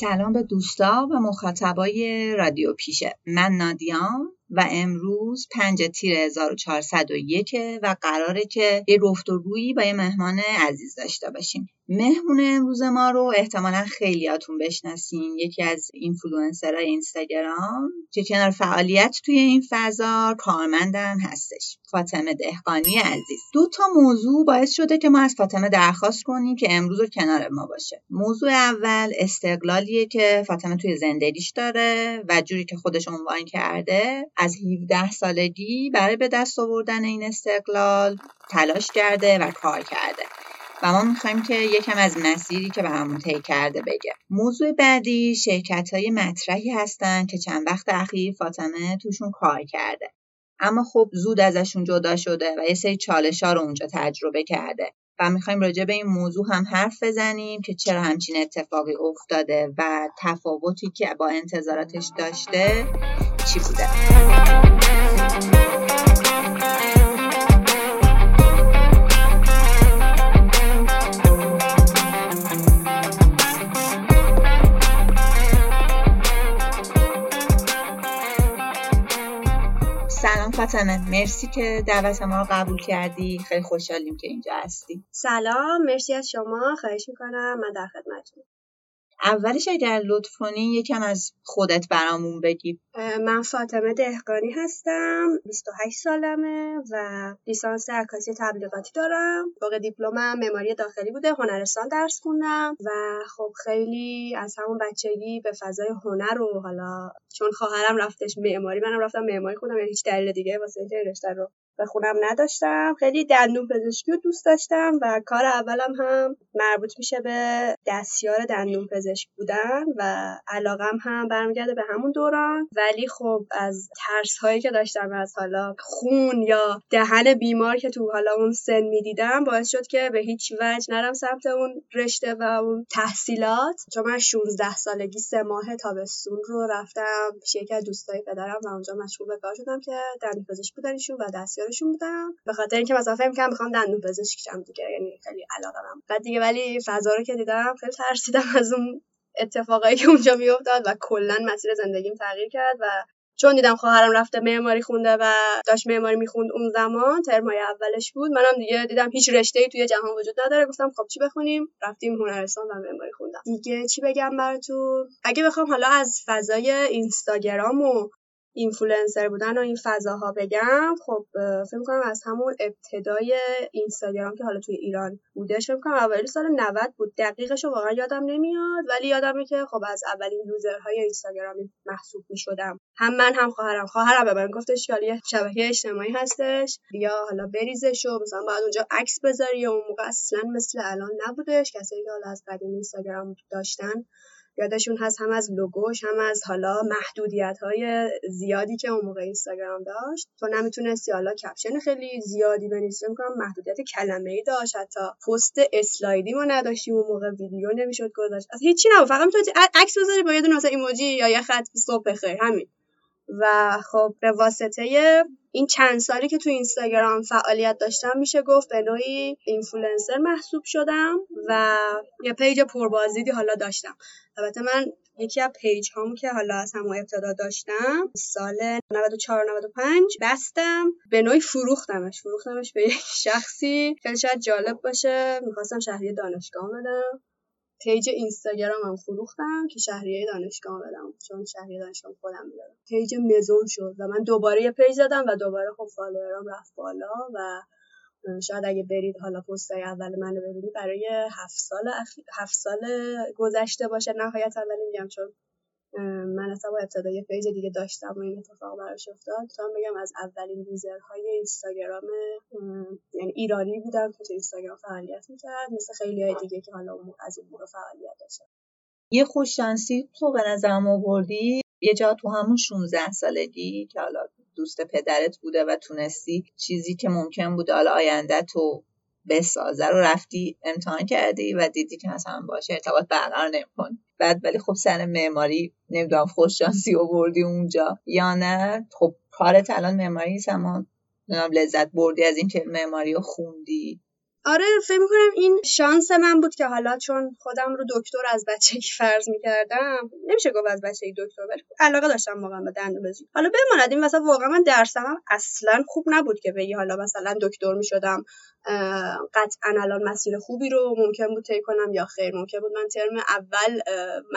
سلام به دوستا و مخاطبای رادیو پیشه. من نادیام و امروز پنج تیر 1401 و قراره که یه گفتگویی با یه مهمان عزیز داشته باشیم. مهمون امروز ما رو احتمالا خیلیاتون بشناسین. یکی از اینفلوئنسرهای اینستاگرام که کنار فعالیت توی این فضا کارمندم هستش. فاطمه دهقانی عزیز. دو تا موضوع باعث شده که ما از فاطمه درخواست کنیم که امروز رو کنار ما باشه. موضوع اول استقلالیه که فاطمه توی زندگیش داره و جوری که خودش عنوان کرده از 17 سالگی برای به دست آوردن این استقلال تلاش کرده و کار کرده. و ما می‌خوایم که یکم از مسیری که به همون طی کرده بگه. موضوع بعدی شرکت های مطرحی هستن که چند وقت اخیر فاطمه توشون کار کرده. اما خب زود ازشون جدا شده و یه سری چالش ها رو اونجا تجربه کرده و می‌خوایم راجع به این موضوع هم حرف بزنیم که چرا همچین اتفاقی افتاده و تفاوتی که با انتظاراتش داشته چی بوده. فاطمه مرسی که دعوت ما رو قبول کردی. خیلی خوشحالیم که اینجا هستی. سلام. مرسی از شما. خواهش می‌کنم. من در خدمتتونم اولش اگر لطف کنی یکم از خودت برامون بگی. من فاطمه دهقانی هستم 28 سالمه و لیسانس عکاسی تبلیغاتی دارم. فوق دیپلمم معماری داخلی بوده هنرستان درس خوندم و خب خیلی از همون بچگی به فضای هنر و حالا چون خواهرم رفتش معماری منم رفتم معماری خوندم یعنی هیچ دلیل دیگه واسه اینکه رشته رو بخونم نداشتم. خیلی دندون پزشکی رو دوست داشتم و کار اولم هم مربوط میشه به دستیار دندون پزشک بودن و علاقم هم برمیگرده به همون دوران. ولی خب از ترس هایی که داشتم از حالا خون یا دهن بیمار که تو حالا اون سن می‌دیدم باعث شد که به هیچ وجه نرم سمت اون رشته و اون تحصیلات. چون من 16 سالگی سه ماه تابستون رو رفتم. پیش یکی از دوستای پدرم و اونجا مشغول به کار شدم که دندون پزشک بودنشون و دستیارشون بودم. به خاطر اینکه مثلا فکر کنم می‌خوام دندون پزشک شم دیگه یعنی خیلی علاقه دارم بعد دیگه ولی فضا رو که دیدم خیلی ترسیدم از اون اتفاقایی که اونجا میافتاد و کلا مسیر زندگیم تغییر کرد و چون دیدم خواهرم رفته معماری خونده و داشت معماری می‌خوند اون زمان ترمای اولش بود. منم دیگه دیدم هیچ رشته ای توی جهان وجود نداره. گفتم خب چی بخونیم؟ رفتیم هنرستان و معماری خوندم. دیگه چی بگم براتون؟ اگه بخوام حالا از فضای اینستاگرام و اینفلوئنسر بودن و این فضاها بگم خب فکر می‌کنم از همون ابتدای اینستاگرام که حالا توی ایران بوده فکر می‌کنم اوایل سال 90 بود. دقیقش رو واقعا یادم نمیاد ولی یادمه که خب از اولین user های اینستاگرامی محسوب می‌شدم. هم من هم خواهرم. خواهرم به من گفتش که یه شبکه اجتماعی هستش. بیا حالا بریزش و مثلا بعد اونجا عکس بذاری و اون موقع اصلا مثل الان نبودش. کسایی که حالا از قدیم اینستاگرام داشتن یادشون هست هم از لوگوش هم از حالا محدودیت های زیادی که اون موقع اینستاگرام داشت. تو نمی‌تونستی حالا caption خیلی زیادی بنویسی می‌کنم محدودیت کلمه ای داشت. حتی پست اسلایدی ما نداشتیم اون موقع ویدیو نمی‌شد گذاشت. از هیچی نبود. فقط می‌تونی عکس بذاری با یه دونه ایموجی یا یه خط صبح خیر همین. و خب به واسطه این چند سالی که تو اینستاگرام فعالیت داشتم میشه گفت به نوعی اینفلوئنسر محسوب شدم و یه page پربازدیدی حالا داشتم. البته من یکی از page هامو که حالا از همون ابتدا داشتم سال 94 95 بستم. به نوعی فروختمش. فروختمش به یک شخصی. خیلی شاید جالب باشه. می‌خواستم شهریه دانشگاه بدم. page اینستاگرام هم فروختم که شهریه دانشگاه بدم چون شهریه دانشگاه خودم می‌دادم page مزون شد و من دوباره یه page زدم و دوباره خب follower ام رفت بالا و شاید اگه برید حالا پستای اول منو ببینید برای هفت سال هفت سال گذشته باشه. نهایت اولی میگم چون من با ابتدای پیج دیگه داشتم و این اتفاق براش افتاد. تا بگم از اولین یوزرهای اینستاگرام یعنی ایرانی بودم که تو اینستاگرام فعالیت می‌کرد مثل خیلی های دیگه که حالا از اون موقع فعالیت داشتن. یه خوششانسی تو به نظرم آوردی؟ یه جا تو همون 16 سالگی که حالا دوست پدرت بوده و تونستی چیزی که ممکن بوده حالا آینده تو بسازه رو رفتی امتحان کردی و دیدی که مثلا باشه ارتباط برقرار نمی‌کنی. بعد ولی خب سر معماری نمی‌دونم خوش شانسی آوردی اونجا یا نه. خب کارت الان معماری اما لذت بردی از اینکه معماری رو خوندی. آره فکر می‌کنم این شانس من بود که حالا چون خودم رو دکتر از بچگی فرض می‌کردم نمیشه گفت از بچگی دکتر ولی علاقه داشتم واقعا به دندونپزشکی حالا بماند این مثلا واقعا من درسم اصلا خوب نبود که بگی حالا مثلا دکتر می‌شدم قطعا الان مسیر خوبی رو ممکن بود طی کنم یا خیر ممکن بود من ترم اول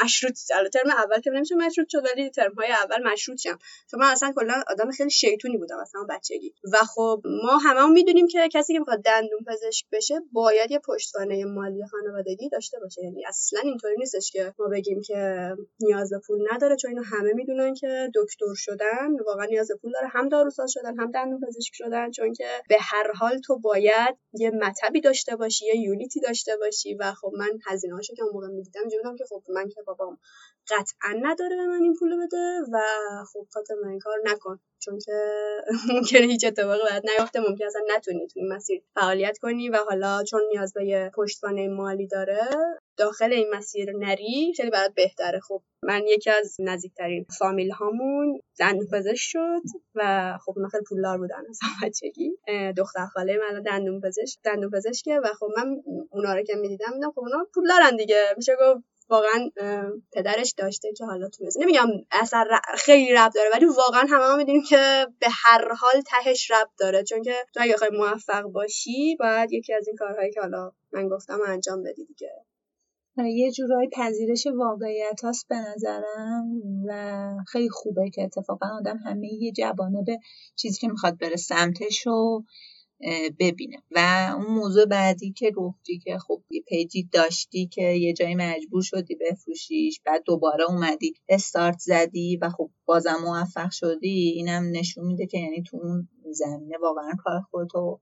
مشروط الان ترم اول که نمیشه مشروط شد ولی ترم های اول مشروط شم چون من اصلا کلا آدم خیلی شیطونی بودم اصلا بچگی. و خب ما هممون می‌دونیم که کسی که می‌خواد دندون پزشک بشه باید یه پشتوانه مالی خانوادگی داشته باشه. یعنی اصلا اینطوری نیستش که ما بگیم که نیاز به پول نداره چون اینو همه می‌دونن که دکتر شدن واقعا نیاز به پول داره. هم داروساز شدن هم دندون پزشک شدن چون که به هر حال تو باید یه مطبی داشته باشی یه یونیتی داشته باشی. و خب من هزینه که اون موقع می‌دیدم جونم که خب من که بابام قطعا نداره به من این پول بده و خب فاطمه این کار نکن. چون که ممکنه هیچ اتفاقی باید نیفته ممکن اصلا نتونی تو این مسیر فعالیت کنی و حالا چون نیاز به یه پشتوانه مالی داره داخل این مسیر نری خیلی برات بهتره. خب من یکی از نزدیکترین فامیل هامون دندون پزشک شد و خب اونا خیلی پولدار بودن از بچگی. دختر خاله من دندون پزشک دندون پزشکه و خب من اونا رو که می‌دیدم میدم خب اونا پولدارن دیگه. میشه گفت واقعا پدرش داشته که حالا تونست نمیگم اثر خیلی رب داره ولی واقعا همه ما می‌دونیم که به هر حال تهش رب داره. چون که تو اگه خواهی موفق باشی باید یکی از این کارهایی که حالا من گفتم انجام بدی دیگه. یه جورایی پذیرش واقعیت هاست به نظرم و خیلی خوبه که اتفاقا آدم همه یه جبانه به چیزی که می‌خواد بره سمتش رو ببینه. و اون موضوع بعدی که گفتی که خب یه پیجی داشتی که یه جایی مجبور شدی بفروشیش بعد دوباره اومدی استارت زدی و خب بازم موفق شدی اینم نشون میده که یعنی تو اون زمینه واقعا کار خودتو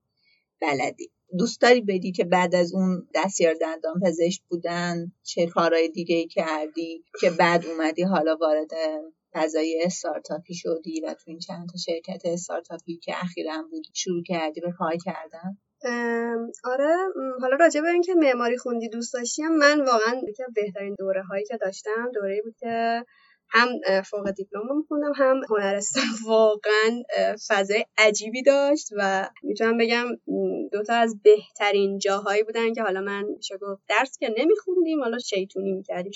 بلدی. دوست داری بدی که بعد از اون دستیار دندان پزشک بودن چه کارهای دیگه کردی که بعد اومدی حالا وارد فضای استارتاپی شدی و تو این چند تا شرکت استارتاپی که اخیرا بود شروع کردی به کار کردن؟ آره حالا راجع به اینکه معماری خوندی دوست داشتیم من واقعا یکی بهترین دوره هایی که داشتم دوره بود که هم فوق دیپلم خوندم هم هنرستان واقعا فضای عجیبی داشت و می‌تونم بگم دوتا از بهترین جاهایی بودن که حالا من میشه گفت درس که نمیخوندیم حالا شیطونی می‌کردیم.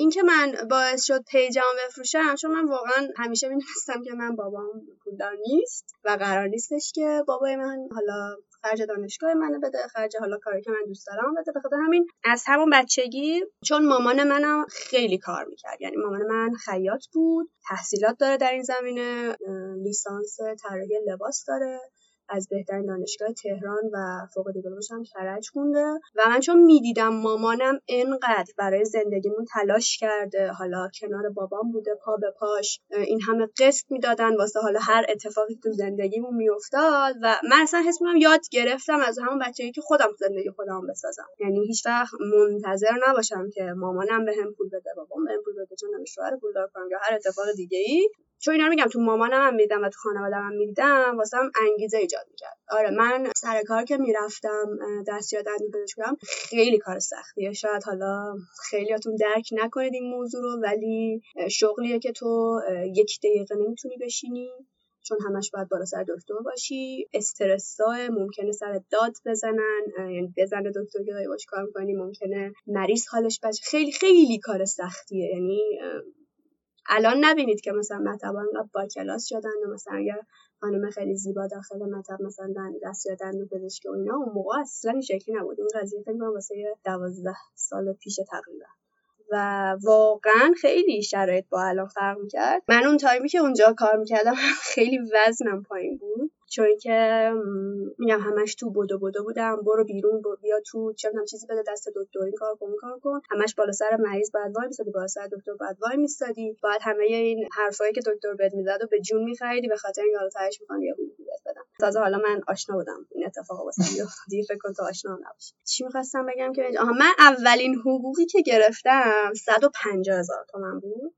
اینکه من باعث شد پیجام بفروشم چون من واقعا همیشه می‌دونستم که من بابام پولدار نیست و قرار نیستش که بابای من حالا خرج دانشگاه منو بده خرج حالا کاری که من دوست دارم بده. به خاطر همین از همون بچگی چون مامان منم خیلی کار می‌کرد. یعنی مامان من خیاط بود تحصیلات داره در این زمینه لیسانس طراحی لباس داره. از بهترین دانشگاه تهران و فوق دیپلمش هم کرج خونده. و من چون می‌دیدم مامانم انقدر برای زندگیمون تلاش کرده حالا کنار بابام بوده پا به پاش این همه قسط می‌دادن واسه حالا هر اتفاقی تو زندگیمون میافتاد و من اصلا حس می‌کنم یاد گرفتم از همون بچگی که خودم زندگی خودم بسازم. یعنی هیچ وقت منتظر نباشم که مامانم بهم پول بده بابام بهم پول بده چون شوهر پولدار کنم یا هر اتفاق دیگه ای چون اینا رو میگم تو مامانم هم میدم و تو خانوادم هم می‌دیدم واسم انگیزه ایجاد می‌کرد. آره من سر کار که می‌رفتم دستیار دندون پزشک کنم خیلی کار سختیه. شاید حالا خیلیاتون درک نکنید این موضوع رو ولی شغلیه که تو یک دقیقه نمی‌تونی بشینی چون همش باید بالا سر دکتر باشی. استرسا ممکنه سر داد بزنن یعنی بزنه دکتر که داری باش کار می‌کنی ممکنه مریض حالش بچه. خیلی خیلی کار سختیه. یعنی الان نبینید که مثلا مطب انقدر با کلاس شدن و مثلا اگر خانم خیلی زیبا داخل مطب مثلا دست یا دندون پزشکی و اینا اون موقع اصلا این شکلی نبود. این قضیه فکر کنم واسه دوازده سال پیش تقریبا. و واقعا خیلی شرایط با الان فرق می‌کرد. من اون تایمی که اونجا کار می‌کردم خیلی وزنم پایین بود. چون که میگم همش تو بدو بدو بودم برو بیرون برو بیا تو چه چیزی بده دست دکتر این کار کن کار کن. همش بالا سر مریض بعد وای میستادی بالا سر دکتر بعد وای میستادی بعد همه این حرفایی که دکتر بهت می‌زد و به جون میخریدی به خاطر اینکه حالا تهش می‌خوان یه بدم. تازه حالا من آشنا بودم این اتفاق واسه دیگه فکر کن تو آشنا نباشی. چی می‌خواستم بگم که؟ آها من اولین حقوقی که گرفتم 150 هزار تومن بود.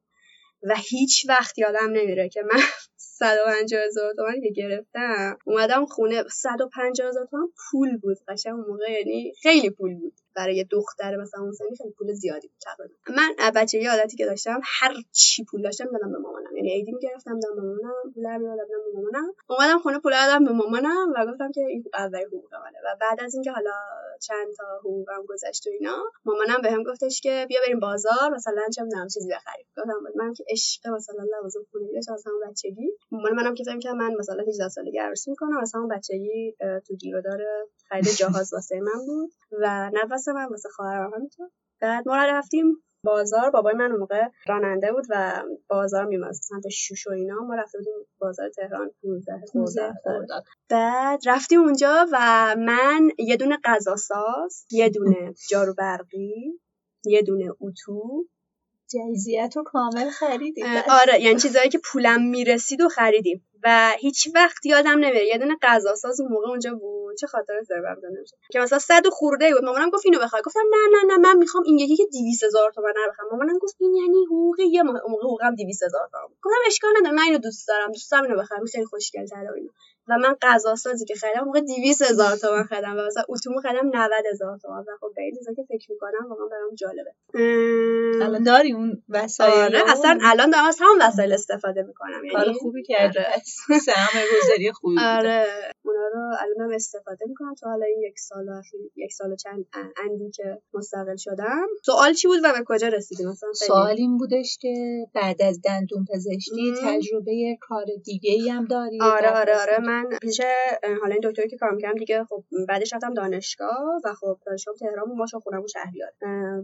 و هیچ وقت یادم نمیره که من 150 هزار تومن که گرفتم اومدم خونه 150 هزار تومن پول بود قشنگ اون موقع یعنی خیلی پول بود. برای دختر مثلا اون سنی خیلی پول زیادی بود من بچه یه عادتی که داشتم هر چی پول داشتم دادم به مامانم. یعنی ایدی می‌گرفتم دم مامانم پول می‌دادم به مامانم. اومدم خونه پول دادم به مامانم و گفتم که این اول حقوق منه و بعد از اینکه حالا چند تا حقوقم گذشت و اینا مامانم بهم گفتش که بیا بریم بازار مثلا چه می‌دونم چیزی بخریم. گفتم من که عشق مثلا لوازم خونه از همون بچگی. مامان منم که که من مثلا 18 سالگی عروسی می‌کنم همون بچگی تو گیرودار خرید جهاز واسه من بود. و نفس من واسه خواهرم همینطور بعد ما رفتیم بازار. بابای من اون موقع راننده بود و بازار میمد سمت شوش و اینا. ما رفته بودیم بازار تهران. 15 خرداد بعد رفتیم اونجا و من یه دونه غذا ساز یه دونه جارو برقی یه دونه اتو. جهیزیت رو کامل خریدیم آره یعنی چیزایی که پولم می‌رسید و خریدیم. و هیچ وقت یادم نمیره. یه دونه غذا ساز اون موقع اونجا بود. چه خاطر سربم نمیشه. که مثلا صد خورده بود. مامانم گفت اینو بخوای. گفتم نه نه نه من می‌خوام این یکی که 200 هزار تومن بخرم. مامانم گفت این یعنی حقوق یه موقع حقوقم 200 هزار تومن گفتم اشکال نداره. من اینو دوست دارم. دوست دارم اینو بخرم. خیلی خوشگل تره و و من غذا سازی که خریدم موقع 200 هزار تومان خریدم و مثلا اتومو خریدم 90 هزار تومان. و خب به این که فکر می‌کنم واقعا برام جالبه. الان داری اون وسایل آره اصلا الان دارم از همون وسایل استفاده می‌کنم. یعنی خوبی کردی آره. سهم گذاری خوبی آره. اونا رو الانم استفاده می‌کنم. تو حالا این یک سال اخیر یک سال چند اندی که مستقل شدم. سوال چی بود و به کجا رسیدیم؟ مثلا سوال این بودش که بعد از دندون پزشکی تجربه کار دیگه ای هم داری؟ آره آره آره. من پیش حالا این دکتری که کار می‌کردم دیگه خب بعدش رفتم دانشگاه و خب دانشگاه تهران ما خونم شهریار.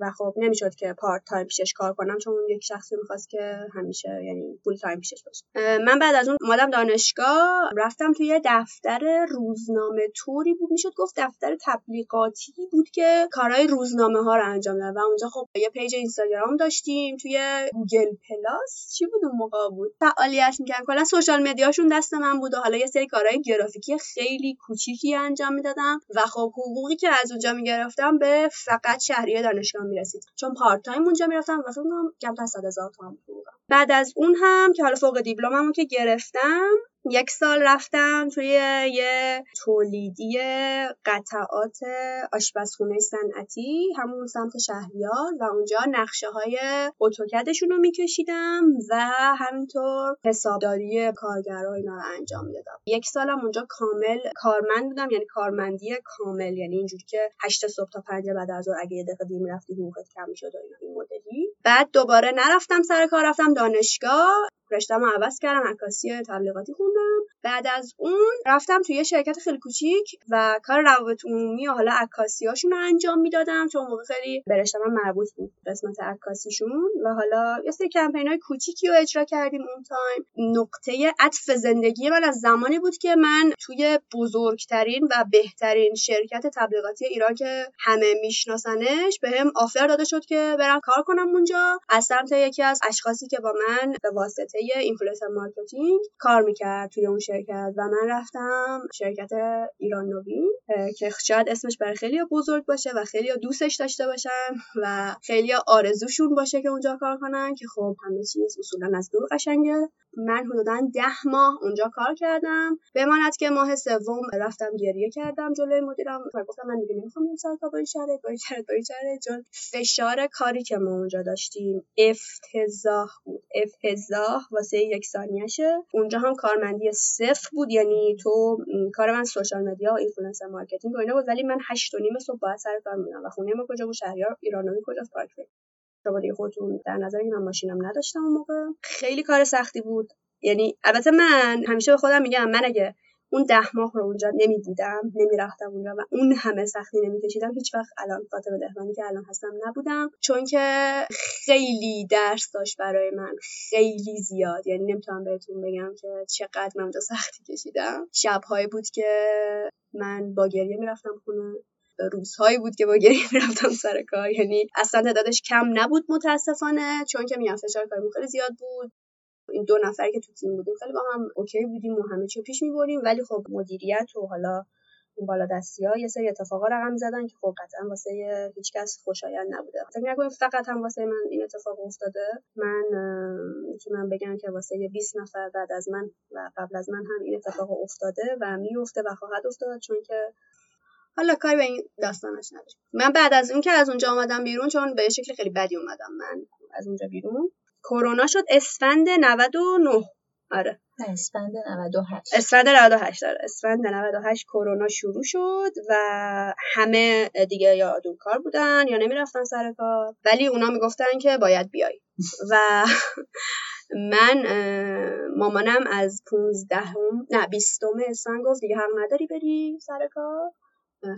و خب نمی‌شد که part time پیشش کار کنم چون یک شخصی می‌خواست که همیشه یعنی full time پیشش باشه. من بعد از اون اومدم دانشگاه رفتم توی دفتر روزنامه توری بود می‌شد گفت دفتر تبلیغاتی بود که کارهای روزنامه ها رو انجام داد و اونجا خب یه page اینستاگرام داشتیم توی گوگل پلاس. چی بود اون موقع بود؟ فعالیت می‌کردم کلا social media شون دست من بود و حالا یه سری کارهای گرافیکی خیلی کوچیکی انجام می‌دادم و خب حقوقی که از اونجا می‌گرفتم به فقط شهریه دانشگاه می‌رسید. چون part time اونجا می‌رفتم و فکر کنم کمتر از 100 هزار تومان بعد از اون هم که حالا فوق دیپلممو که گرفتم یک سال رفتم توی یه تولیدی قطعات آشپزخونه صنعتی همون سمت شهریار و اونجا نقشه های اتوکدشون رو میکشیدم و همینطور حسابداری کارگرها اینا رو انجام می‌دادم یک سالم اونجا کامل کارمند بودم یعنی کارمندی کامل یعنی اینجوری که هشت صبح تا پنج بعد از اگه یه دقیقه دیر می‌رفتی حقوقت کم می‌شد و این مدلی. بعد دوباره نرفتم سر کار رفتم دانشگاه. رشتم عوض کردم عکاسی تبلیغاتی خوندم. بعد از اون رفتم توی یه شرکت خیلی کوچیک و کار روابط عمومی و حالا عکاسیاشون رو انجام می‌دادم چون موقع خیلی به رشته مربوط بود قسمت عکاسیشون. و حالا یه سری کمپین های کوچیکی رو اجرا کردیم اون time. نقطه عطف زندگی من از زمانی بود که من توی بزرگترین و بهترین شرکت تبلیغاتی ایران که همه میشناسنش به هم offer داده شد که برم کار کنم اونجا. از سمت یکی از اشخاصی که با من به واسطه influencer marketing کار می‌کرد توی اون شرکت و من رفتم شرکت ایران نوین که شاید اسمش برای خیلی بزرگ باشه و خیلی دوستش داشته باشن و خیلی آرزوشون باشه که اونجا کار کنن که خب همه چیز اصولا از دور قشنگه. من حدودا ده ماه اونجا کار کردم. بماند که ماه سوم رفتم گریه کردم جلوی مدیرم. و گفتم من دیگه نمی‌خوام این تا با شرط با شرط با شرط. چون فشار کاری که ما اونجا داشتیم افتضاح بود. افتضاح واسه یک ثانیهشه. اونجا هم کارمندی صفر بود. یعنی تو کار من social media influencer marketing و اینا بود. ولی من هشت و نیم صبح باید سر کار میرم و خونه ما کجا بود؟ شهریار ایران نوین کجاست؟ پارک شما دیگه خودتون در نظر من ماشینم نداشتم اون موقع. خیلی کار سختی بود. یعنی البته من همیشه به خودم میگم من اگه اون ده ماه رو اونجا نمی بودم نمی رفتم اونجا و اون همه سختی نمی کشیدم هیچ وقت الان فاطمه دهمانی که الان هستم نبودم. چون که خیلی درس داشت برای من. خیلی زیاد. یعنی نمی‌تونم بهتون بگم که چقدر من اونجا سختی کشیدم. شبهایی بود که من با گریه می‌رفتم خونه. روزهایی بود که با گریه می‌رفتم سر کار. یعنی اصلا تعدادش کم نبود متاسفانه چون که میگم فشار کاری خیلی زیاد بود. این دو نفری که تو تیم بودیم خیلی با هم اوکی بودیم و همه چی پیش می‌بریم. ولی خب مدیریت و حالا این بالا دستی ها یه سری اتفاقا رقم زدن که خب قطعا واسه هیچ کس خوشایند نبوده. فکر نکنید فقط هم واسه من این اتفاق افتاده. من می‌تونم بگم که واسه 20 نفر بعد از من و قبل از من هم این اتفاق افتاده و میفته و خواهد افتاد چون که حالا کاری به این داستانش نداشت من بعد از اون که از اونجا آمدم بیرون چون به شکل خیلی بدی اومدم من از اونجا بیرون. کرونا شد اسفند 99 آره. اسفند 98 اسفند 98 داره اسفند 98 کرونا شروع شد و همه دیگه یا دورکار بودن یا نمی‌رفتن سر کار. ولی اونا می‌گفتن که باید بیای. و من مامانم از 15 هم نه 20 اسفند گفت دیگه حق نداری بری سر کار.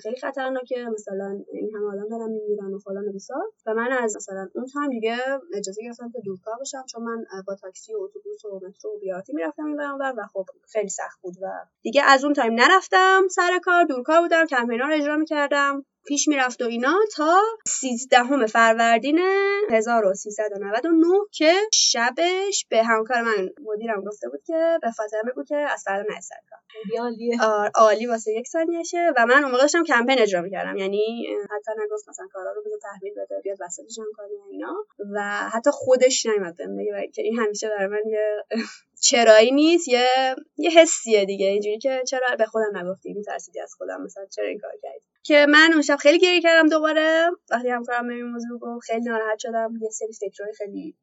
خیلی خطرناکه. مثلا این همه آدم دارن میمیرن و فلان و بیسار و من از مثلا اون time دیگه اجازه گرفتم که دورکار باشم چون من با تاکسی و اتوبوس و مترو و BRT می‌رفتم این و خب خیلی سخت بود و دیگه از اون time نرفتم سر کار دورکار بودم کمپینا رو اجرا می‌کردم. پیش می‌رفت و اینا تا 13 فروردین 1399 که شبش به همکار من مدیرم گفته بود که به فاطمه بود که از فردا نرسد عالیه. عالی واسه یک ثانیهشه و من اون موقع داشتم کمپین اجرا می‌کردم. یعنی حتی نگفت مثلا کارا رو بذار تحویل بده بیاد هم کار اینا. و حتی خودش نیومد بهم که این همیشه برای من یه چرایی نیست یه یه حسیه دیگه. اینجوری که چرا به خودم نگفتی؟ میترسیدی از خودم مثلا. چرا این کار کردی؟ که من اون شب خیلی گریه کردم دوباره. وقتی همکارم به این موضوع گفت خیلی ناراحت شدم. یه سری فکرهای خیلی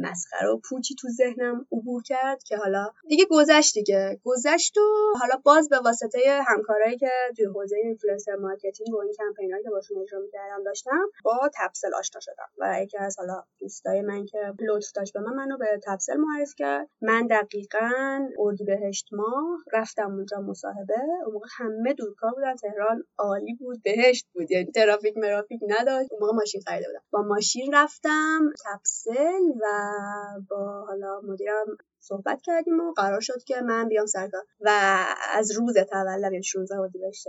مسخره و پوچی تو ذهنم عبور کرد که حالا دیگه گذشت دیگه. گذشت و حالا باز به واسطه همکارایی که توی حوزه influencer marketing و این کمپینایی که باشون اجرا می‌کردم داشتم با تپسل آشنا شدم. و یکی از حالا دوستای من که لطف داشت به من منو به تپسل معرفی کرد. من دقیقا اردیبهشت ماه رفتم اونجا مصاحبه. اون موقع همه دورکار بودن. تهران عالی بود. بهشت بود. یعنی ترافیک مرافیک نداشت. اون موقع ماشین خریده بودم. با ماشین رفتم تپسل و با حالا مدیرم صحبت کردیم و قرار شد که من بیام سرکار. و از روز تولد یعنی 16 اردیبهشت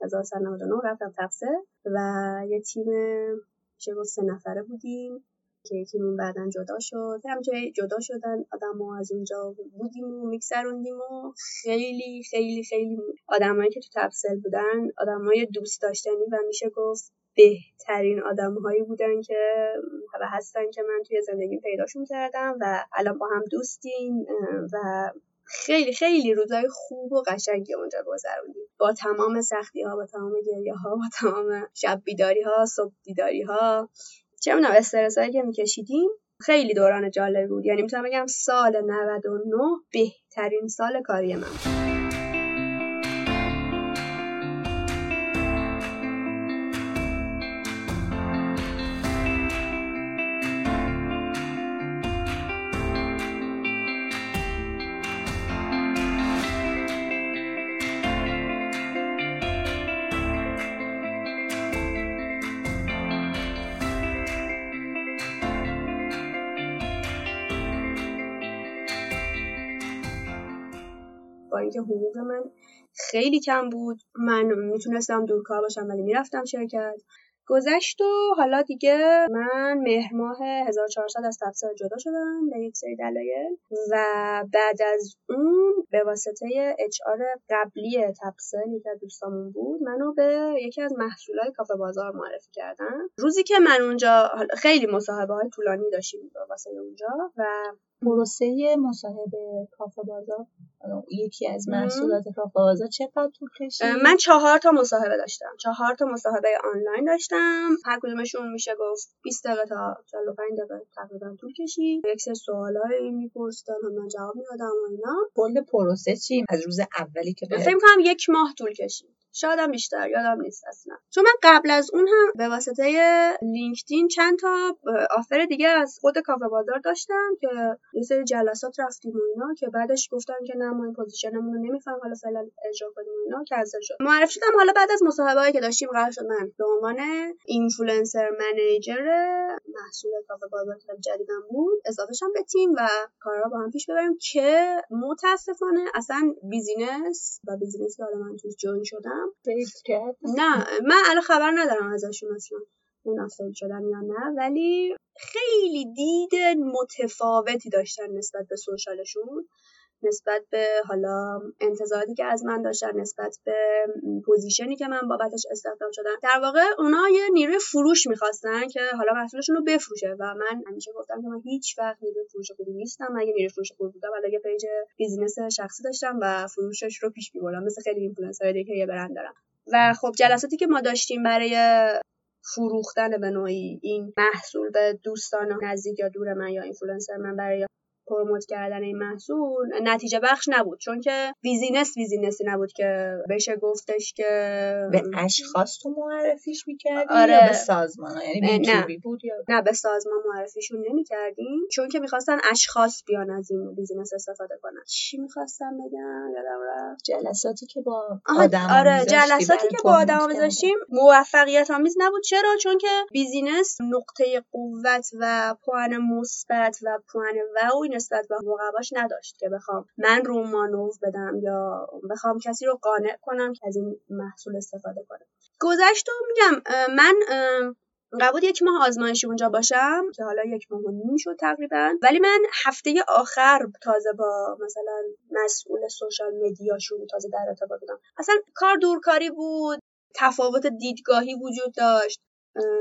1399 رفتم تفسه و یه تیم چه سه نفره بودیم. که یکیمون بعدا جدا شد. همینجوری جدا شدن آدم ها از اونجا بودیم و میگذروندیم و خیلی خیلی خیلی آدمایی که تو تفصیل بودن آدمای دوست داشتنی و میشه گفت بهترین آدم هایی بودن که و هستن که من توی زندگی پیداشون کردم و الان با هم دوستیم و خیلی خیلی روزای خوب و قشنگی اونجا گذروندیم. با تمام سختی ها با تمام گریه ها با تمام شب بیداری ها صبح بیداری ها چه می‌دونم استرس هایی که میکشیدیم خیلی دوران جالب بود. یعنی می‌تونم بگم سال 99 بهترین سال کاری من اینکه حقوق من خیلی کم بود. من می‌تونستم دورکار باشم ولی می‌رفتم شرکت. گذشت و حالا دیگه من مهر ماه 1400 از تفسیر جدا شدم به یک سری دلایل و بعد از اون به واسطه اچ آر قبلی تفسیر که دوستامون بود منو به یکی از محصولای کافه بازار معرفی کردن. روزی که من اونجا خیلی مصاحبه های طولانی داشتیم واسه اونجا و پروسه مصاحبه کافه بازار. یکی از محصولات بازار چقدر طول کشید؟ من چهار تا مصاحبه داشتم. چهار تا مصاحبه آنلاین داشتم. هر کدومشون میشه گفت 20 دقیقه تا 45 دقیقه تقریبا طول کشید. یک سری سوالای میپرسیدن و من جواب می‌دادم و اینا. کل پروسه چی؟ از روز اولی که فکر کنم یک ماه طول کشید. شادم بیشتر یادم نیست اصلا. چون من قبل از اون هم به واسطه لینکدین چند تا offer دیگه از خود کافه بازار داشتم که یه سری جلسات رفتیم اینا که بعدش گفتن که نه ما این position مون رو نمی‌خوایم حالا فعلا اجرا کنیم اینا کنسل شد معرفی شدم حالا بعد از مصاحبه که داشتیم قرار شد من به عنوان influencer manager محصول کافه بازار که جدیدم بود اضافه شم به تیم و کارا با هم پیش ببریم که متاسفانه اصلا business و business که حالا من توش join شدم نه من الان خبر ندارم ازشون اصلا مناسب شدن یا نه ولی خیلی دید متفاوتی داشتن نسبت به social شون. نسبت به حالا انتظاراتی که از من داشتن نسبت به position ی که من بابتش استخدام شدم. در واقع اونا یه نیروی فروش می‌خواستن که حالا محصولشون رو بفروشه و من همیشه گفتم که من هیچ وقت نیروی فروش خوبی نیستم. من یه نیروی فروش خوبی بودم ولی یه page business شخصی داشتم و فروشش رو پیش میبردم مثل خیلی اینفلوئنسرهای دیگه که یه برند دارم و خب جلساتی که ما داشتیم برای فروختن به نوعی این محصول به دوستان نزدیک یا دور من یا اینفلوئنسر من برای promote کردن این محصول نتیجه بخش نبود چون که business business ی نبود که بشه گفتش که به اشخاص تو معرفیش می‌کردی آره. یا به سازمان؟ یعنی نه. بود یا؟ نه به سازمان معرفیشون نمی‌کردیم چون که می‌خواستن اشخاص بیان از این business استفاده کنن. چی می‌خواستم بگم؟ یادم رفت. جلساتی که با آدم آره جلساتی که با آدم میذاشتیم موفقیت آمیز نبود. چرا؟ چون که business نقطه قوت و پوان مثبت و پوان wow نسبت به رقباش نداشت که بخوام من رو مانور بدم یا بخوام کسی رو قانع کنم که از این محصول استفاده کنه گذشت و میگم من بود یک ماه آزمایشی اونجا باشم که حالا یک ماه و نیم شد تقریبا. ولی من هفته آخر تازه با مثلا مسئول سوشال مدیاشون تازه در ارتباط بودم. اصلا کار دورکاری بود تفاوت دیدگاهی وجود داشت.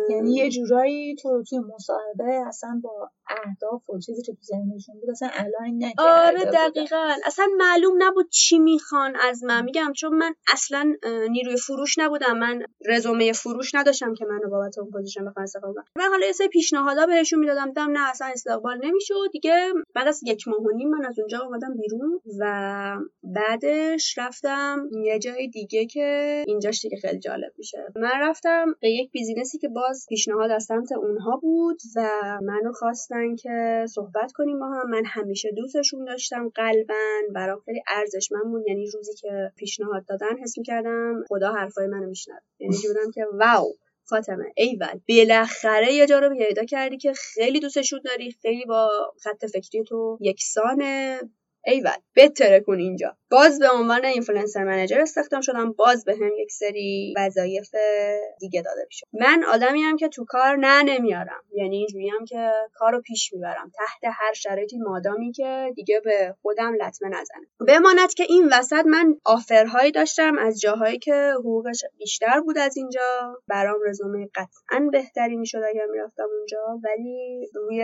یعنی یه جورایی تو توی مصاحبه اصلا با اهداف و چیزی که تو ذهنشون بود اصلا align نکرده آره بودن. دقیقا. اصلا معلوم نبود چی می‌خوان از من. میگم چون من اصلا نیروی فروش نبودم. من رزومه فروش نداشتم که منو بابت اون پوزیشن بخوام استفاده کنم. من حالا یه سری پیشنهادا بهشون می‌دادم. دیدم نه اصلا استقبال نمی‌شد. دیگه بعد از یک ماه و نیم من از اونجا اومدم بیرون و بعدش رفتم یه جای دیگه که اینجاش دیگه خیلی جالب میشه. من رفتم به یک business ی که باز پیشنهاد از سمت اونها بود و منو خواستن که صحبت کنیم با هم. من همیشه دوستشون داشتم قلبا برام خیلی ارزشمند بود. یعنی روزی که پیشنهاد دادن حس می‌کردم خدا حرفای منو میشنوه. یعنی بودم که wow فاطمه ایول. بالاخره یه جا رو پیدا کردی که خیلی دوستشون داری خیلی با خط فکری تو یکسانه. ایول بهترکن اینجا. باز به عنوان influencer manager استخدام شدم. باز به هم یک سری وظایف دیگه داده می‌شد من آدمی هم که تو کار نه نمیارم. یعنی اینجوری هم که کارو پیش می‌برم. تحت هر شرایطی مادامی که دیگه به خودم لطمه نزنه. بماند که این وسط من offer هایی داشتم از جاهایی که حقوقش بیشتر بود از اینجا. برام رزومه قطعا بهتری می‌شد اگر می‌رفتم اونجا. ولی روی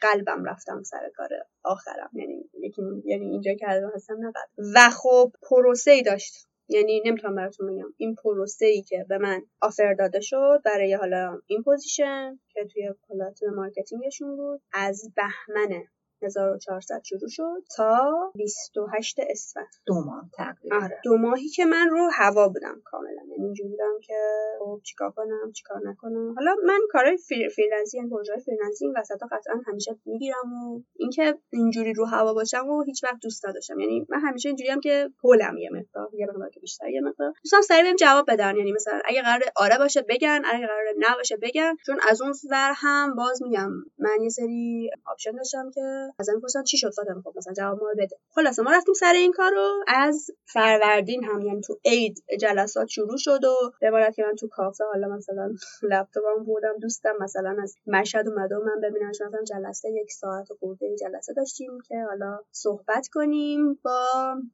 قلبم رفتم سر کار آخرم. یعنی یکی یعنی اینجا که الان هستم نه. و خب پروسه ای داشت. یعنی نمی‌تونم براتون بگم. این پروسه ای که به من offer داده شد برای حالا این پوزیشن که توی تیم marketing شون بود از بهمن 1400 شروع شد تا 28 اسفند. دو ماه تقریبا. آره. دو ماهی که من رو هوا بودم کاملا. یعنی اینجوری بودم که خب چیکار کنم چیکار نکنم. حالا من کارهای free freelance ی یعنی پروژه freelance ی این وسطا قطعا همیشه می‌گیرم و اینکه اینجوری رو هوا باشم و هیچ وقت دوست نداشتم. یعنی من همیشه اینجوری هم که پولم یه مقدار یه مقدار که بیشتر یه مقدار. دوستم سریع بهم جواب بدن. یعنی مثلا اگه قرار آره باشه بگن اگه قرار نباشه بگن. چون از اون ور هم باز میگم من یه سری option داشتم که از این بپرسن چی شد فاطمه خب مثلا جواب ما بده. خلاصه ما رفتیم سر این کارو از فروردین هم یعنی تو عید جلسات شروع شد و بماند که من تو کافه حالا مثلا لپتاپم بردم دوستم مثلا از مشهد اومده و من ببینم مثلا جلسه یک ساعت خورده جلسه داشتیم که حالا صحبت کنیم با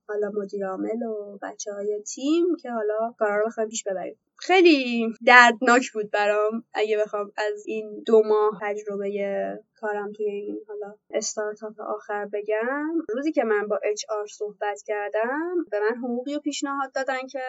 حالا مدیر عامل و بچه های تیم که حالا کارا رو بخوایم پیش ببریم. خیلی دردناک بود برام اگه بخوام از این دو ماه تجربه کارم توی این حالا استارتاپ آخر بگم. روزی که من با HR صحبت کردم به من حقوقی رو پیشنهاد دادن که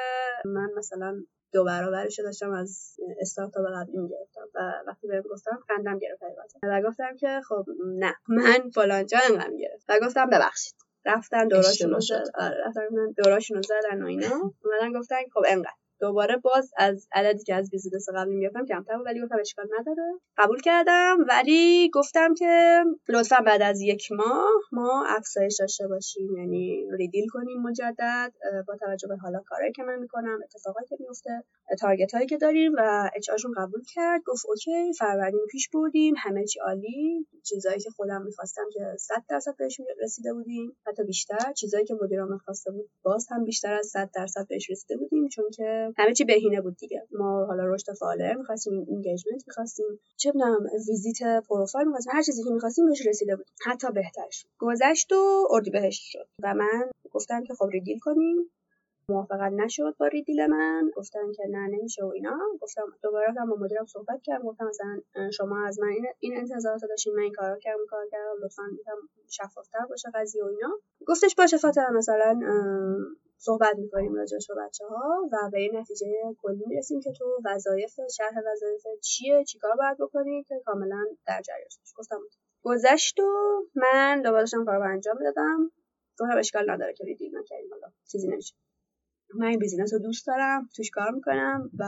من مثلا دو برابرش داشتم از استارتاپ قبلی می‌گرفتم و وقتی بهم گفتم خندم گرفت و گفتم که خب نه من فلان جا انقدر می‌گرفت و گفتم ببخشید. رفتن دوراشون رو اشتباه زد. آره رفتن دوراشون رو زدن و اینا. اومدن گفتن خب انقدر. دوباره باز از عددی که از business قبلی می‌گرفتم کمتر بود ولی گفتم اشکال نداره. قبول کردم ولی گفتم که لطفا بعد از یک ماه ما افزایش داشته باشیم. یعنی redeal کنیم مجدد با توجه به حالا کاری که من می‌کنم اتفاقاتی که میفته target هایی که داریم و HR قبول کرد. گفت okay فروردین پیش بردیم همه چی عالی. چیزایی که خودم می‌خواستم که 100 درصد بهش رسیده بودیم حتی بیشتر. چیزایی که مدیرم خواسته بود باز هم بیشتر از 100 درصد بهش رسیده بودیم چون که همه چی بهینه بود دیگه. ما حالا رشد فعاله می‌خواستیم engagement می‌خواستیم چه بدونم ویزیت پروفایل می‌خواستیم هر چیزی که می‌خواستیم بهش رسیده بود. حتی بهترش گذشت و اردیبهشت شد. و من گفتم که خب ریدیل کنیم. موافقت نشد با ریدیل من گفتن که نه نمیشه و اینا. گفتم دوباره هم با مدیرم صحبت کردم. گفتم مثلا شما از من این این انتظارات داشتین من این کارو کردم کار کردم. لطفا شفافتر باشه قضیه و اینا. گفتش باشه فاطمه مثلا صحبت می‌کنیم راجعش با بچه ها و به این نتیجه کلی می‌رسیم که تو وظایف شرح وظایف چیه چیکار باید بکنی که کاملا در جریان گفتم گذشت و من دوباره داشتم کار انجام دادم گفتم اشکال نداره که redeal نکردیم حالا چیزی نمیشه. من این business رو دوست دارم توش کار می‌کنم و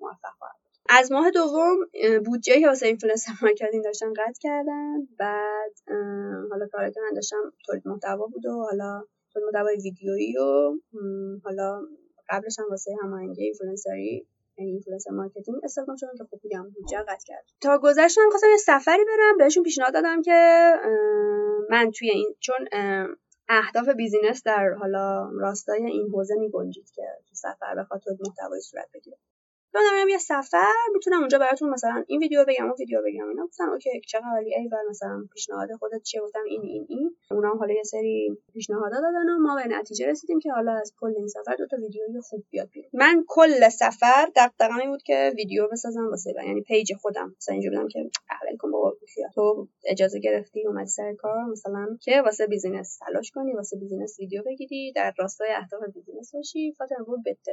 موفق خواهم از ماه دوم بودجه که واسه influencer marketing داشتم قطع کردن. بعد حالا کاری که من داشتم تولید محتوا بود و حالا تولید محتوای ویدیویی و حالا قبلش هم واسه هماهنگی اینفلوئنسری یعنی influencer marketing استفاده شدم که خب میگم بودجه قطع کرد تا گذشتم خواستم یه سفری برم بهشون پیشنهاد دادم که من توی این چون اهداف business در حالا راستای این حوزه می گنجید که تو سفر به خاطر محتوای صورت بگیره. دارم یه سفر می‌تونم اونجا براتون مثلا این ویدیو بگم اون ویدیو بگم. اینا گفتن okay چقدر عالی ای مثلا پیشنهاد خودت چیه؟ گفتم این این این. اونا حالا یه سری پیشنهادات دادن و ما به نتیجه رسیدیم که حالا از کل این سفر دو تا ویدیوی خوب بیاد بیرون. من کل سفر دغدغه‌م این بود که ویدیو بسازم واسه یعنی پیج خودم. مثلا اینجوری بودم که ول کن بابا تو اجازه گرفتی اومد سر کار مثلا که واسه بیزینس تلاش کنی واسه بیزینس ویدیو بگیری در راستای اهداف بیزینس باشی. فاطمه بود بهتر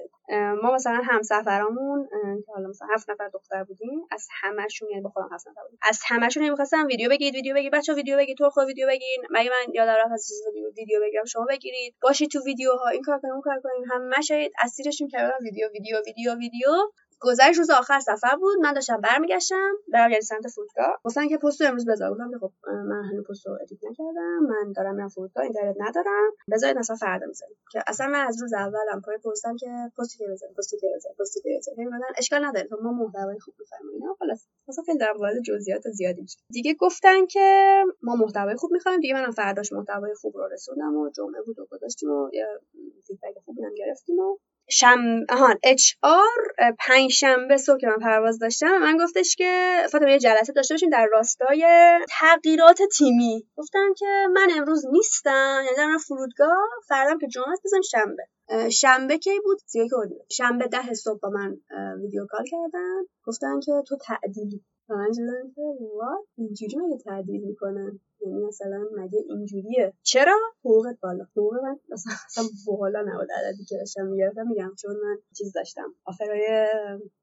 ما مثلا همسفرامون که حالا مثلا هفت نفر دختر بودیم از همشون یعنی با خودم هفت نفر بودیم. از همشون نمی‌خواستم ویدیو بگید ویدیو بگید بچه‌ها ویدیو بگید تو خود ویدیو بگین مگه من یادم رفت از ویدیو بگیرم؟ شما بگیرید. باشی تو ویدیوها. این کار کنیم اون کار کنیم همش اسیرشون کردم ویدیو ویدیو ویدیو ویدیو. گذشت روز آخر سفر بود. من داشتم برمیگشتم برم یعنی سمت فرودگاه. گفتن که پست امروز بذار گفتم خب من هنوز پست رو ادیت نکردم. من دارم میرم فرودگاه اینترنت ندارم. بذارید مثلا فردا می‌ذاریم که اصلا من از روز اولم پای پستم که پستی که بذاریم پستی که بذاریم پستی که مثلا اشکال نداره. تو ما محتوای خوب می‌فهمیم. اینا خلاص. مثلا خیلی در وارد جزئیات زیادی میشه دیگه گفتن که ما محتوای خوب می‌خوایم. دیگه منم فرداش محتوای خوب رو رسوندم و جمعه بود و گذاشتیم و یه فیدبک خوبی هم گرفتیم و شم HR پنج شنبه صبح که من پرواز داشتم من گفتش که فاطمه یه جلسه داشته باشیم در راستای تغییرات تیمی. گفتم که من امروز نیستم یعنی دارم فرودگاه فردام که جمعه است بزنم شنبه. شنبه کی بود؟ سی شنبه ده صبح با من ویدیو کال کردن. گفتن که تو تعدیلی. من شدم که اینجوری مگه تعدیل می‌کنن؟ یعنی مثلا مگه اینجوریه؟ چرا حقوقت بالا؟ حقوق من مثلا بالا نبود. عددی که داشتم می‌گرفتم میگم چون من چیز داشتم. offer های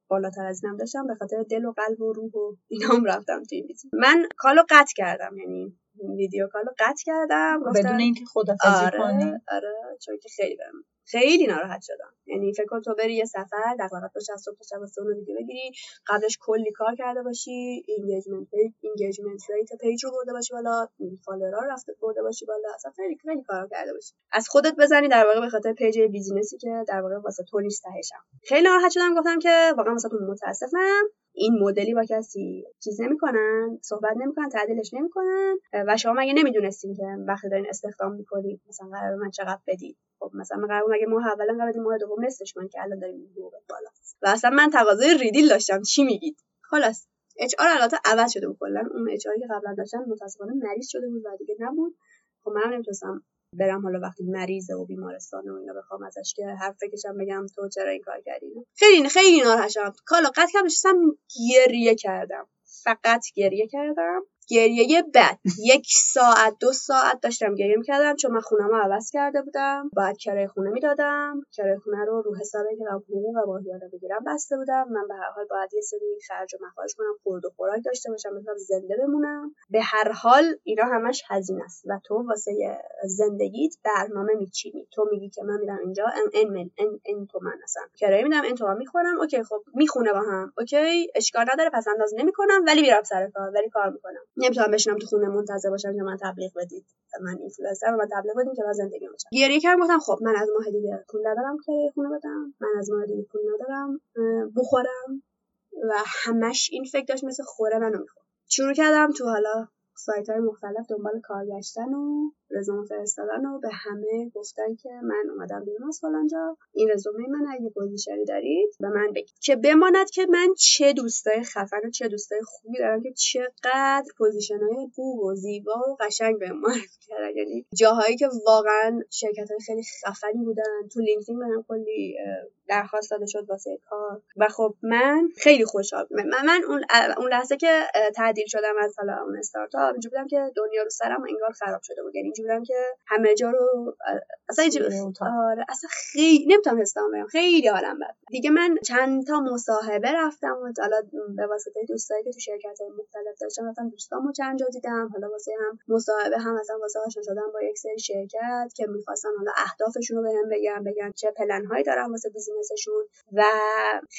بالاتر از اینم داشتم به خاطر دل و قلب و روح و اینام رفتم توی این من کالو قطع کردم یعنی ویدیو کالو قطع کردم. بدون اینکه خدافظی آره کنی آره چون که خیلی بهم خیلی ناراحت شدم. یعنی فکر کن تو بری یه سفر دغدغت باشه از صبح تا شب اون ویدیو بگیری قبلش کلی کار کرده باشی engagement پیج engagement rate پیج رو برده باشی بالا فالوورا رفته برده باشی بالا اصلا خیلی خیلی کار کرده باشی. از خودت بزنی در واقع به خاطر پیج بیزینسی که در واقع واسه تو نیست تهشم. خیلی ناراحت شدم گفتم که واقعا واسه متاسفم. این مدلی با کسی چیز نمی‌کنن صحبت نمی‌کنن تعدیلش نمی‌کنن و شما مگه نمی‌دونستین که وقتی دارین استخدام می‌کنید مثلا قرار من چقدر بدید خب مثلا قرار مگه ماه اولا قرار ماه دوم نصفش من که الان داریم حقوق بالا. و اصلا من تقاضای ریدیل داشتم چی میگید؟ خلاص. اچ آر البته عوض شده بود کلا. اون اچ که قبلا داشتن متاسفانه مریض شده بود و دیگه نبود. خب من نمی‌تونستم برم حالا وقتی مریضه و بیمارستان و اینا بخوام ازش که حرف فکرشم بگم تو چرا این کار کردی خیلی خیلی ناراحت شدم. کالا قطع کردم گریه کردم. فقط گریه کردم. گریه بد. یک ساعت دو ساعت داشتم گریه می‌کردم چون من خونم رو عوض کرده بودم. باید کرایه خونه می‌دادم. کرایه خونه رو رو حسابی که من حقوق و ماهیانه بگیرم بسته بودم. من به هر حال باید یه سری خرج و مخارج کنم خورد و خوراک داشته باشم بتونم زنده بمونم. به هر حال اینا همش هزینه است و تو واسه زندگیت برنامه میچینی. تو میگی که من میرم اینجا ان من ان ان تومن اصلا کرایه میدم ان تومن می‌خورم. اوکی خب می‌خونه با هم. اوکی اشکال نداره پس انداز نمی‌کنم ولی میرم سر کار ولی کار می‌کنم. نمی‌تونم بشینم تو خونه منتظر باشم که من تبلیغ بدید. من اینفلوئنسر و من تبلیغ بدیم که من زندگی باشم. گریه کردم گفتم خب من از ماه دیگه پول ندارم که خونه بدم. من از ماه دیگه پول ندارم بخورم. و همش این فکر داشت مثل خوره منو میخورد شروع کردم تو حالا سایت های مختلف دنبال کار گشتن و رزومه فرستادن و به همه گفتن که من اومدم بیرون از فلانجا. این رزومه من اگه position ی دارید و من بگید. که بماند که من چه دوستای خفن و چه دوستای خوبی دارم که چقدر position های خوب و زیبا و قشنگ به معرفی کردن. یعنی جاهایی که واقعا شرکت های خیلی خفنی بودن. تو لینکدین منم کلی درخواست داده شد واسه کار. و خب من خیلی خوشحال من, من اون لحظه که تعدیل شدم از حالا اون استارتاپ اینجوری بودم که دنیا رو سرم انگار خراب شده بود. یعنی اینجوری بودم که همه جا رو اصلا آره اصلا خیلی نمی‌تونم حسام بگم خیلی حالم بد دیگه من چند تا مصاحبه رفتم و حالا به واسطه دوستایی که تو شرکت مختلف داشتم رفتم دوستامو چند جا دیدم. حالا واسه هم مصاحبه هم مثلا واسه آشنا شدم با یک سری شرکت که می‌خواستن حالا اهدافشون رو بهم بگم بگن چه پلن هایی دارن واسه بیزینسشون. و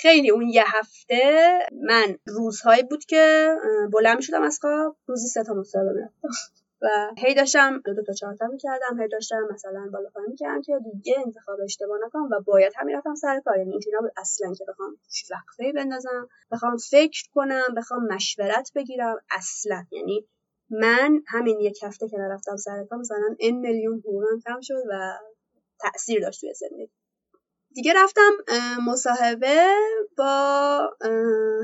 خیلی اون یه هفته من روزهایی بود که بلند می‌شدم از خواب. روزی سه تا مصاحبه می‌رفتم. و هی داشتم دو, دو تا چهار تا می‌کردم هی داشتم مثلا بالا پایین می‌کردم که دیگه انتخاب اشتباه نکنم و باید هم می‌رفتم سر کار. یعنی اینجوری بود اصلا که بخوام وقفه بندازم بخوام فکر کنم بخوام مشورت بگیرم. اصلا. یعنی من همین یک هفته که نرفتم سر کار مثلا این میلیون حقوقم کم شد و تاثیر داشت توی زندگی. دیگه رفتم مصاحبه با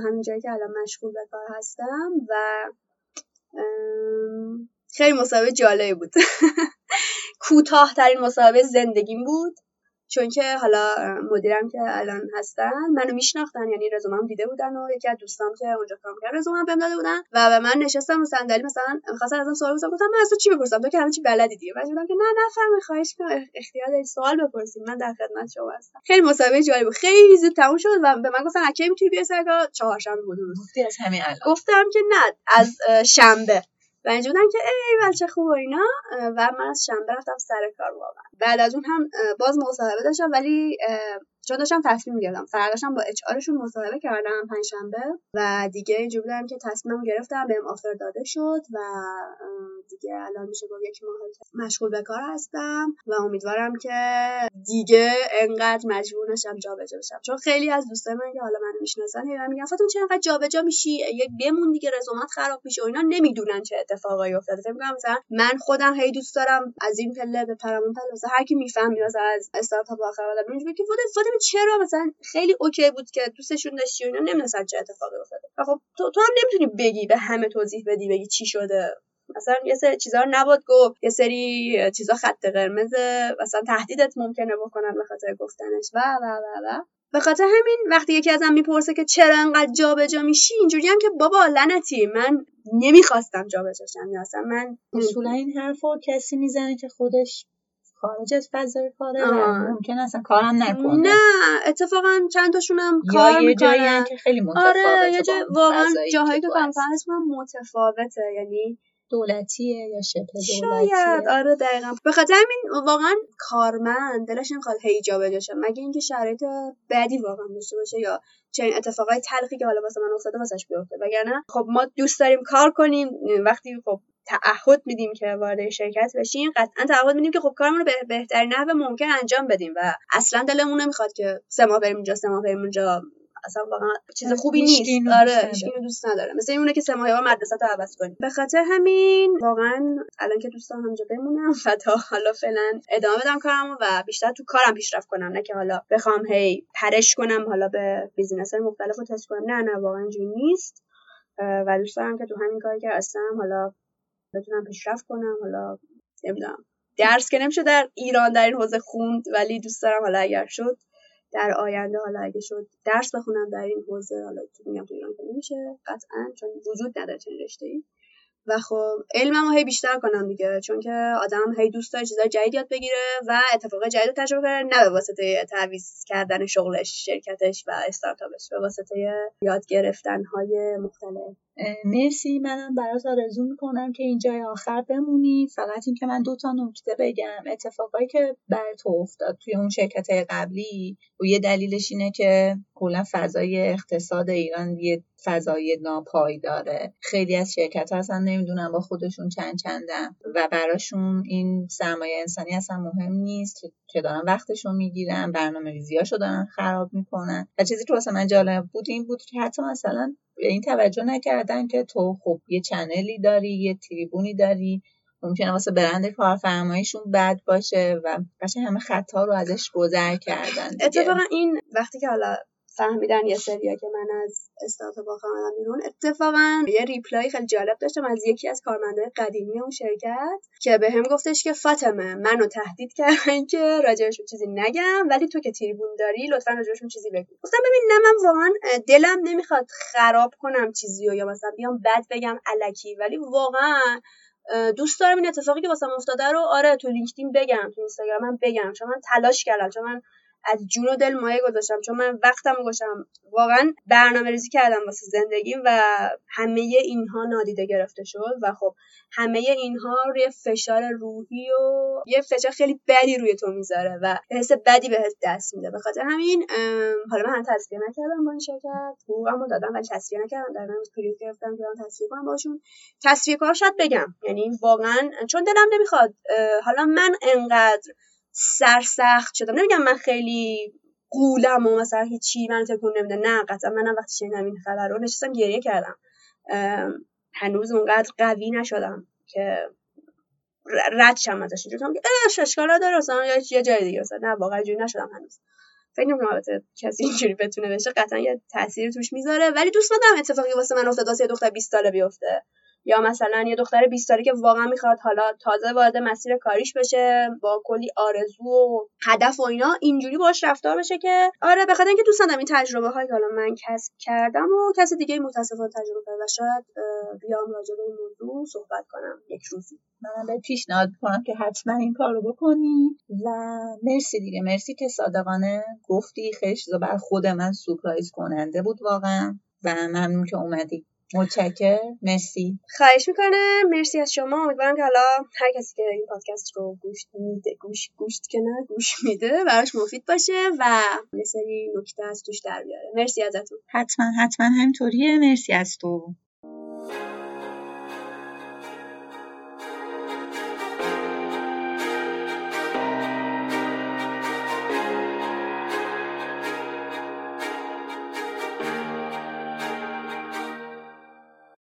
همین جایی که الان مشغول به کار هستم و خیلی مصاحبه جالبی بود. کوتاه ترین مصاحبه زندگیم بود. چون که حالا مدیرم که الان هستن منو میشناختن یعنی رزومم دیده بودن و یکی از دوستام که اونجا کار می‌کرد رزومم بهم داده بودن و به من نشستم رو صندلی مثلا خواستن ازم سوال بپرسن گفتم من اصلا چی بپرسم؟ تو که همه چی بلدی دیگه. بعد که نه نفهمی خواهش کنم اختیار داری سوال بپرسید من در خدمت شما هستم. خیلی مصاحبه جالب بود. خیلی زود تموم شد و به من گفتن کی می‌تونی بیای سر کار؟ چهارشنبه بود. گفتی از همین الان. گفتم که نه از شنبه. و اینجا بودن که ای بچه خوب و اینا و من از شنبه رفتم سر کار واقعا. بعد از اون هم باز مصاحبه داشتم ولی چون داشتم تصمیم گرفتم. فرداشم با اچ آرشون مصاحبه کردم پنجشنبه و دیگه اینجوری بودم که تصمیمم گرفتم بهم آفر داده شد و دیگه الان میشه با یک ماه مشغول به کار هستم و امیدوارم که دیگه انقدر مجبور نشم جابجا بشم. چون خیلی از دوستای من که حالا منو می‌شناسن هی میگن فاطمه چرا انقدر جابجا میشی؟ یک بمون دیگه رزومت خراب میشه. و اینا نمی‌دونن چه اتفاقایی افتاده. فکر می‌کنم مثلا من خودم هی دوست دارم از این پله به پرامون پله هر کی می‌فهمی مثلا از استارتاپ آخر بعد که چرا مثلا خیلی اوکی بود که دوستشون داشتی و اینا؟ نمی‌دونستن چه اتفاقی افتاده. خب تو, تو هم نمی‌تونی بگی به همه توضیح بدی بگی چی شده. مثلا یه سری چیزا رو نباد گفت. یه سری چیزا خط قرمز مثلا تهدیدت ممکنه بکنن به خاطر گفتنش. و و و و. به خاطر همین وقتی یکی ازم می‌پرسه که چرا انقدر جابجا میشی اینجوری هم که بابا لنتی من نمی‌خواستم جابجا شم. یا اصلا من اصولا این حرفو کسی می‌زنه که خودش خارج از فضای کاره و ممکن اصلا کارم نکنه. نه اتفاقا چند تاشون هم کار یه جایی که خیلی متفاوته آره یه جای واقعا جاهایی که کارم متفاوته یعنی دولتیه یا شبه دولتیه؟ شاید آره دقیقا. به خاطر همین واقعا کارمند دلش نمی‌خواد هی جا بشه مگه اینکه شرایط بدی واقعا داشته باشه یا چنین اتفاقای تلخی که حالا واسه من افتاده واسش بیفته. وگرنه خب ما دوست داریم کار کنیم. وقتی خب تعهد میدیم که وارد شرکت بشیم. قطعا تعهد میدیم که خب کارمون رو به بهترین نحو ممکن انجام بدیم و اصلا دلمون نمی‌خواد که سه ماه بریم اونجا سه ماه بریم اونجا. اصلا واقعا چیز آره، خوبی نیست. آره اینو دوست نداره. مثل اینونه که سه ماه بار مدرسه رو عوض کنیم. به خاطر همین واقعا الان که دوستان همجا بمونم و تا حالا فعلا ادامه بدم کارم و بیشتر تو کارم پیشرفت کنم. نه که حالا بخوام هی پرش کنم حالا به بیزینس های مختلف رو تست کنم. نه نه واقعا اینجوری نیست. و دوست دارم که تو همین کاری که هستم حالا بتونم پیشرفت کنم حالا نمی‌دونم. درس که نمیشه در ایران در این حوزه خوند ولی دوست دارم حالا اگر شد در آینده حالا اگه شد درس بخونم در این حوزه حالا تو میگم تو ایران که نمیشه قطعا چون وجود نداره چنین رشته ای و خب علممو هی بیشتر کنم دیگه چون که آدم هی دوست داره چیزای جدید یاد بگیره و اتفاق جدید رو تجربه کنه نه به واسطه تعویض کردن شغلش شرکتش و استارتاپش به واسطه یاد گرفتن های مختلف. مرسی. منم برات آرزو می‌کنم که اینجای آخر بمونی. فقط اینکه من دو تا نکته بگم. اتفاقایی که بر تو افتاد توی اون شرکت قبلی و یه دلیلش اینه که کلا فضای اقتصاد ایران یه فضای ناپایداره خیلی از شرکت ها اصلا نمی‌دونن با خودشون چند چندن. و براشون این سرمایه انسانی اصلا مهم نیست که دارن وقتشون می‌گیرن برنامه ریزیاشو دارن خراب می‌کنن. و چیزی که واسه من جالب بود این بود که حتی مثلا به این توجه نکردن که تو خب یه چنلی داری یه تریبونی داری ممکنه واسه برند کارفرماییشون بد باشه و قشنگ همه خطا رو ازش گذر کردن اتفاقا این وقتی که حالا فهمیدن یه سریا که من از استارتاپ آمدم بیرون. اتفاقا یه ریپلای خیلی جالب داشتم از یکی از کارمندای قدیمی اون شرکت که به هم گفتش که فاطمه منو تهدید کردن که راجعشون چیزی نگم ولی تو که تریبون داری لطفا راجعشون چیزی بگو. گفتم ببین نه من واقعا دلم نمی‌خواد خراب کنم چیزی یا مثلا بیام بد بگم الکی ولی واقعا دوست دارم این اتفاقی که واسم افتاده رو آره تو لینکدین بگم تو اینستاگرامم بگم چون من تلاش کردم چون من از جون و دل مایه گذاشتم. چون من وقتم گذاشتم. واقعا برنامه ریزی کردم واسه زندگیم و همه اینها نادیده گرفته شد و خب همه اینها روی فشار روحی و یه فشار خیلی بدی روی تو می‌ذاره و حس بدی بهت دست میده. به خاطر همین حالا من تصفیه نکردم با این شرکت. حقوقمو دادم ولی تصفیه نکردم. در نمیز پریف گرفتم که تصفیه کنم باشون. تصفیه کار شاید بگم. یعنی واقعا چون دلم نمی‌خواد. حالا من انقدر سرسخت شدم. نمیگم من خیلی قولم و مثلا هیچی من تکون نمیده نه قطعا منم وقتی شنیدم این خبر رو نشستم گریه کردم. هنوز اونقدر قوی نشدم که رد شم ازش. که اش اشکال نداره مثلا یه جای دیگه. مثلا نه واقعا اینجوری نشدم هنوز. فکر نمی‌کنم البته کسی اینجوری بتونه بشه. قطعا یه تاثیر توش می‌ذاره. ولی دوست ندارم اتفاقی واسه من افتاد واسه دختر 20 ساله بیفته. یا مثلا یه دختر 20 ساله که واقعا می‌خواد حالا تازه وارد مسیر کاریش بشه با کلی آرزو و هدف و اینا اینجوری باش رفتار بشه که آره بخاطر اینکه دوست دارم این تجربه هایی که حالا من کسب کردم و کسی دیگه متاسفانه تجربه کرده و شاید بیام راجع به این موضوع صحبت کنم یک روزی. منم به پیشنهاد کنم که حتما این کار رو بکنی و مرسی دیگه مرسی که صادقانه گفتی خیلی بر خود من سورپرایز کننده بود واقعا و ممنون که اومدی. متشکر مرسی. خواهش می‌کنم. مرسی از شما. امیدوارم که حالا هر کسی که این پادکست رو گوش میده گوش گوش که نه گوش میده براش مفید باشه و یه سری نکته از توش در بیاره. مرسی ازتون. حتما حتما. همینطوریه. مرسی از تو.